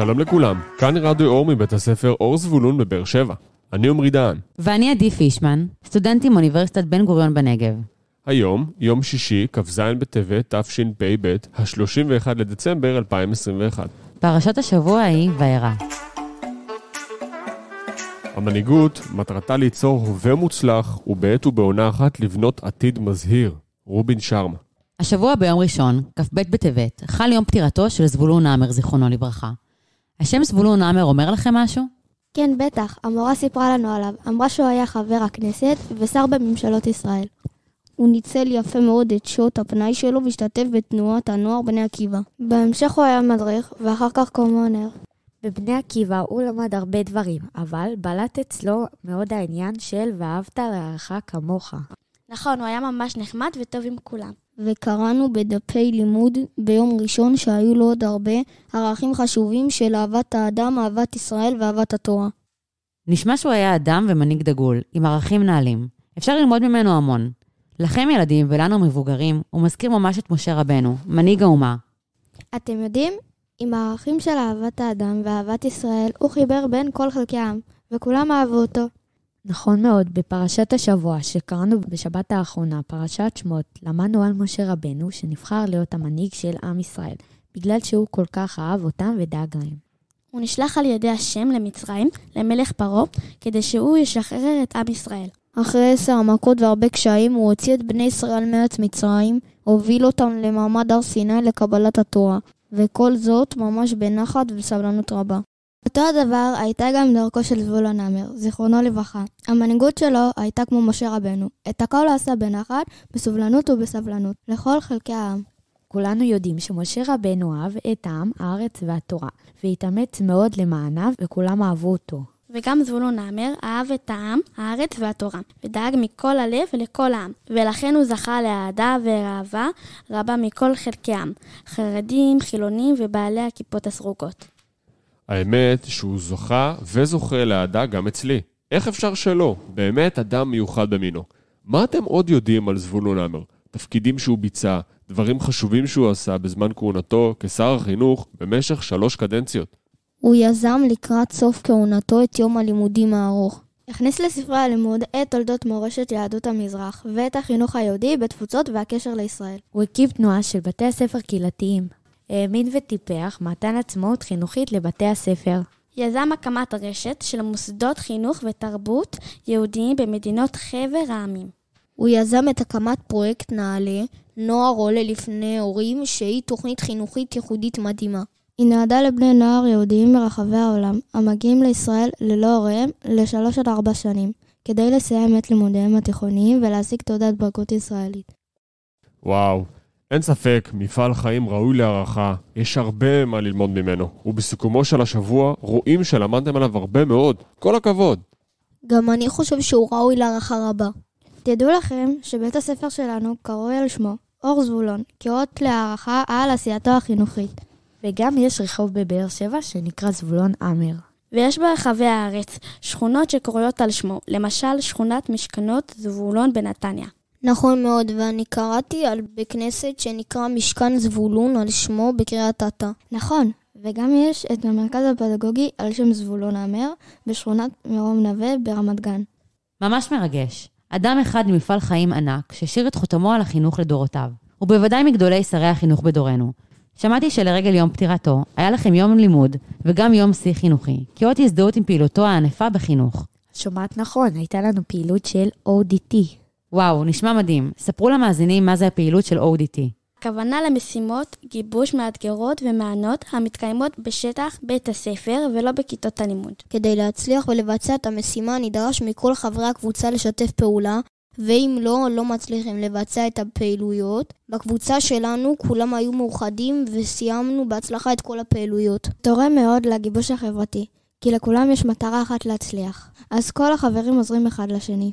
שלום לכולם, כאן רדיו אור מבית הספר אור זבולון בבאר שבע. אני עמרי דהן. ואני עדי פישמן, סטודנטים מאוניברסיטת בן גוריון בנגב. היום, יום שישי, כ"ז בטבת תשפ"ב, ה-31 לדצמבר 2021. פרשת השבוע היא וירא. המנהיגות, מטרתה ליצור הווה מוצלח, ובעת ובעונה אחת לבנות עתיד מזהיר. רובין שרמה. השבוע ביום ראשון, כ"ב בטבת, חל יום פטירתו של זבולון נאמר, זיכרונו לברכה. השם זבולון נאמר אומר לכם משהו? כן, בטח. המורה סיפרה לנו עליו. אמרה שהוא היה חבר הכנסת ושר בממשלות ישראל. הוא ניצל יפה מאוד את שעות הפנאי שלו והשתתף בתנועת הנוער בני עקיבא. בהמשך הוא היה מדריך, ואחר כך קומונר. בבני עקיבא הוא למד הרבה דברים, אבל בלט אצלו מאוד העניין של ואהבת לרעך כמוך. נכון, הוא היה ממש נחמד וטוב עם כולם. וקראנו בדפי לימוד ביום ראשון שהיו לו עוד הרבה ערכים חשובים של אהבת האדם, אהבת ישראל ואהבת התורה. נשמע שהוא היה אדם ומנהיג דגול, עם ערכים נעלים. אפשר ללמוד ממנו המון. לכם ילדים ולנו מבוגרים, הוא מזכיר ממש את משה רבנו, מנהיג האומה. אתם יודעים? עם הערכים של אהבת האדם ואהבת ישראל, הוא חיבר בין כל חלקי העם, וכולם אהבו אותו. נכון מאוד, בפרשת השבוע שקראנו בשבת האחרונה, פרשת שמות, למדנו על משה רבנו שנבחר להיות המנהיג של עם ישראל, בגלל שהוא כל כך אהב אותם ודאג להם. הוא נשלח על ידי השם למצרים, למלך פרעה, כדי שהוא ישחרר את עם ישראל. אחרי עשר המכות והרבה קשיים, הוא הוציא את בני ישראל מארץ מצרים, הוביל אותם למעמד הר סיני לקבלת התורה, וכל זאת ממש בנחת וסבלנות רבה. אותו הדבר הייתה גם דרכו של זבולון המר, זיכרונו לברכה. המנהיגות שלו הייתה כמו משה רבנו. את הכל הוא עשה בנחת, בסובלנות ובסבלנות, לכל חלקי העם. כולנו יודעים שמשה רבנו אהב את העם, הארץ והתורה, והתאמץ מאוד למעניו, וכולם אהבו אותו. וגם זבולון המר אהב את העם, הארץ והתורה, ודאג מכל הלב לכל העם, ולכן הוא זכה לאהדה ואהבה רבה מכל חלקי העם, חרדים, חילונים ובעלי הכיפות הסרוגות. האמת שהוא זוכה וזוכה לאהדה גם אצלי. איך אפשר שלא? באמת אדם מיוחד במינו. מה אתם עוד יודעים על זבולון המר? תפקידים שהוא ביצע, דברים חשובים שהוא עשה בזמן כהונתו כשר החינוך במשך שלוש קדנציות. הוא יזם לקראת סוף כהונתו את יום הלימודים הארוך. הכניס לספרי הלימוד את תולדות מורשת יהדות המזרח ואת החינוך היהודי בתפוצות והקשר לישראל. הוא הקים תנועה של בתי הספר קהילתיים. האמין וטיפח מתן עצמאות חינוכית לבתי הספר. יזם הקמת רשת של מוסדות חינוך ותרבות יהודיים במדינות חבר העמים. הוא יזם את הקמת פרויקט נעל"ה, נוער עולה לפני הורים, שהיא תוכנית חינוכית ייחודית מדהימה. היא נועדה לבני נוער יהודיים ברחבי העולם, המגיעים לישראל ללא הוריהם לשלוש עד ארבע שנים, כדי לסיים את לימודיהם התיכוניים ולהשיג תעודת בגרות ישראלית. וואו, אין ספק, מפעל חיים ראוי להערכה, יש הרבה מה ללמוד ממנו, ובסיכומו של השבוע רואים שלמדתם עליו הרבה מאוד. כל הכבוד. גם אני חושב שהוא ראוי להערכה רבה. תדעו לכם שבית הספר שלנו קרוי על שמו, אור זבולון, כאות להערכה על עשייתו החינוכית. וגם יש רחוב בבאר שבע שנקרא זבולון עמר. ויש ברחבי הארץ שכונות שקרויות על שמו, למשל שכונת משכנות זבולון בנתניה. נכון מאוד, ואני קראתי על בית כנסת שנקרא משכן זבולון על שמו בקריית אתא. נכון, וגם יש את המרכז הפדגוגי על שם זבולון המר בשכונת מרום נווה ברמת גן. ממש מרגש. אדם אחד ממפעל חיים ענק, שהשאיר את חותמו על החינוך לדורותיו. הוא בוודאי מגדולי שרי החינוך בדורנו. שמעתי שלרגל יום פטירתו, היה לכם יום לימוד וגם יום שיא חינוכי, כאות הזדהות עם פעילותו הענפה בחינוך. שומעת נכון, הייתה לנו פעילות של ODT. וואו, נשמע מדהים. ספרו למאזינים מה זה הפעילות של ODT. הכוונה למשימות גיבוש מאתגרות ומענות המתקיימות בשטח בית הספר ולא בכיתות הלימוד. כדי להצליח ולבצע את המשימה נדרש מכל חברי הקבוצה לשתף פעולה, ואם לא, לא מצליחים לבצע את הפעילויות. בקבוצה שלנו כולם היו מאוחדים וסיימנו בהצלחה את כל הפעילויות. תורם מאוד לגיבוש החברתי, כי לכולם יש מטרה אחת להצליח. אז כל החברים עוזרים אחד לשני.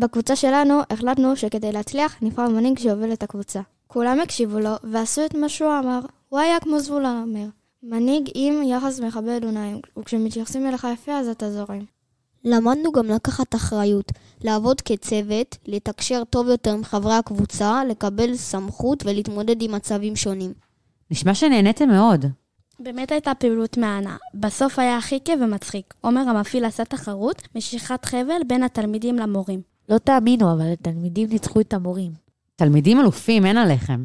בקבוצה שלנו החלטנו שכדי להצליח נבחר מנהיג שיוביל את הקבוצה. כולם הקשיבו לו ועשו את מה שהוא אמר. הוא היה כמו זבולון אומר. מנהיג עם יחס מכבד ונעים, וכשמתייחסים אליך יפה אז אתה זורם. למדנו גם לקחת אחריות, לעבוד כצוות, לתקשר טוב יותר עם חברי הקבוצה, לקבל סמכות ולהתמודד עם מצבים שונים. נשמע שנהניתם מאוד. באמת הייתה פעילות מהנה. בסוף היה הכי כיף ומצחיק. עומר המפעיל עשה תחרות, משיכת חבל בין התלמידים למורים. לא תאמינו, אבל התלמידים ניצחו את המורים. תלמידים אלופים, אין עליכם.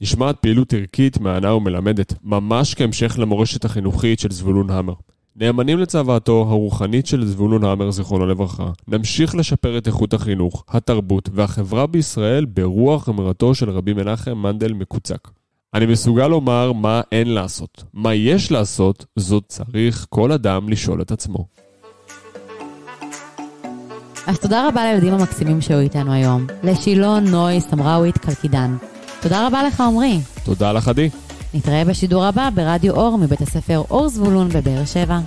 נשמעת פעילות ערכית, מהנה ומלמדת, ממש כהמשך למורשת החינוכית של זבולון המר. נאמנים לצוואתו הרוחנית של זבולון המר, זיכרונו לברכה, נמשיך לשפר את איכות החינוך, התרבות והחברה בישראל ברוח אמרתו של רבי מנחם מנדל מקוצק. אני מסוגל לומר מה אין לעשות. מה יש לעשות, זאת צריך כל אדם לשאול את עצמו. אז תודה רבה לילדים המקסימים שהיו איתנו היום. לשילון, נוי, סמראווית, קלקידן. תודה רבה לך, עמרי. תודה לך, עדי. נתראה בשידור הבא ברדיו אור מבית הספר אור זבולון בבאר שבע.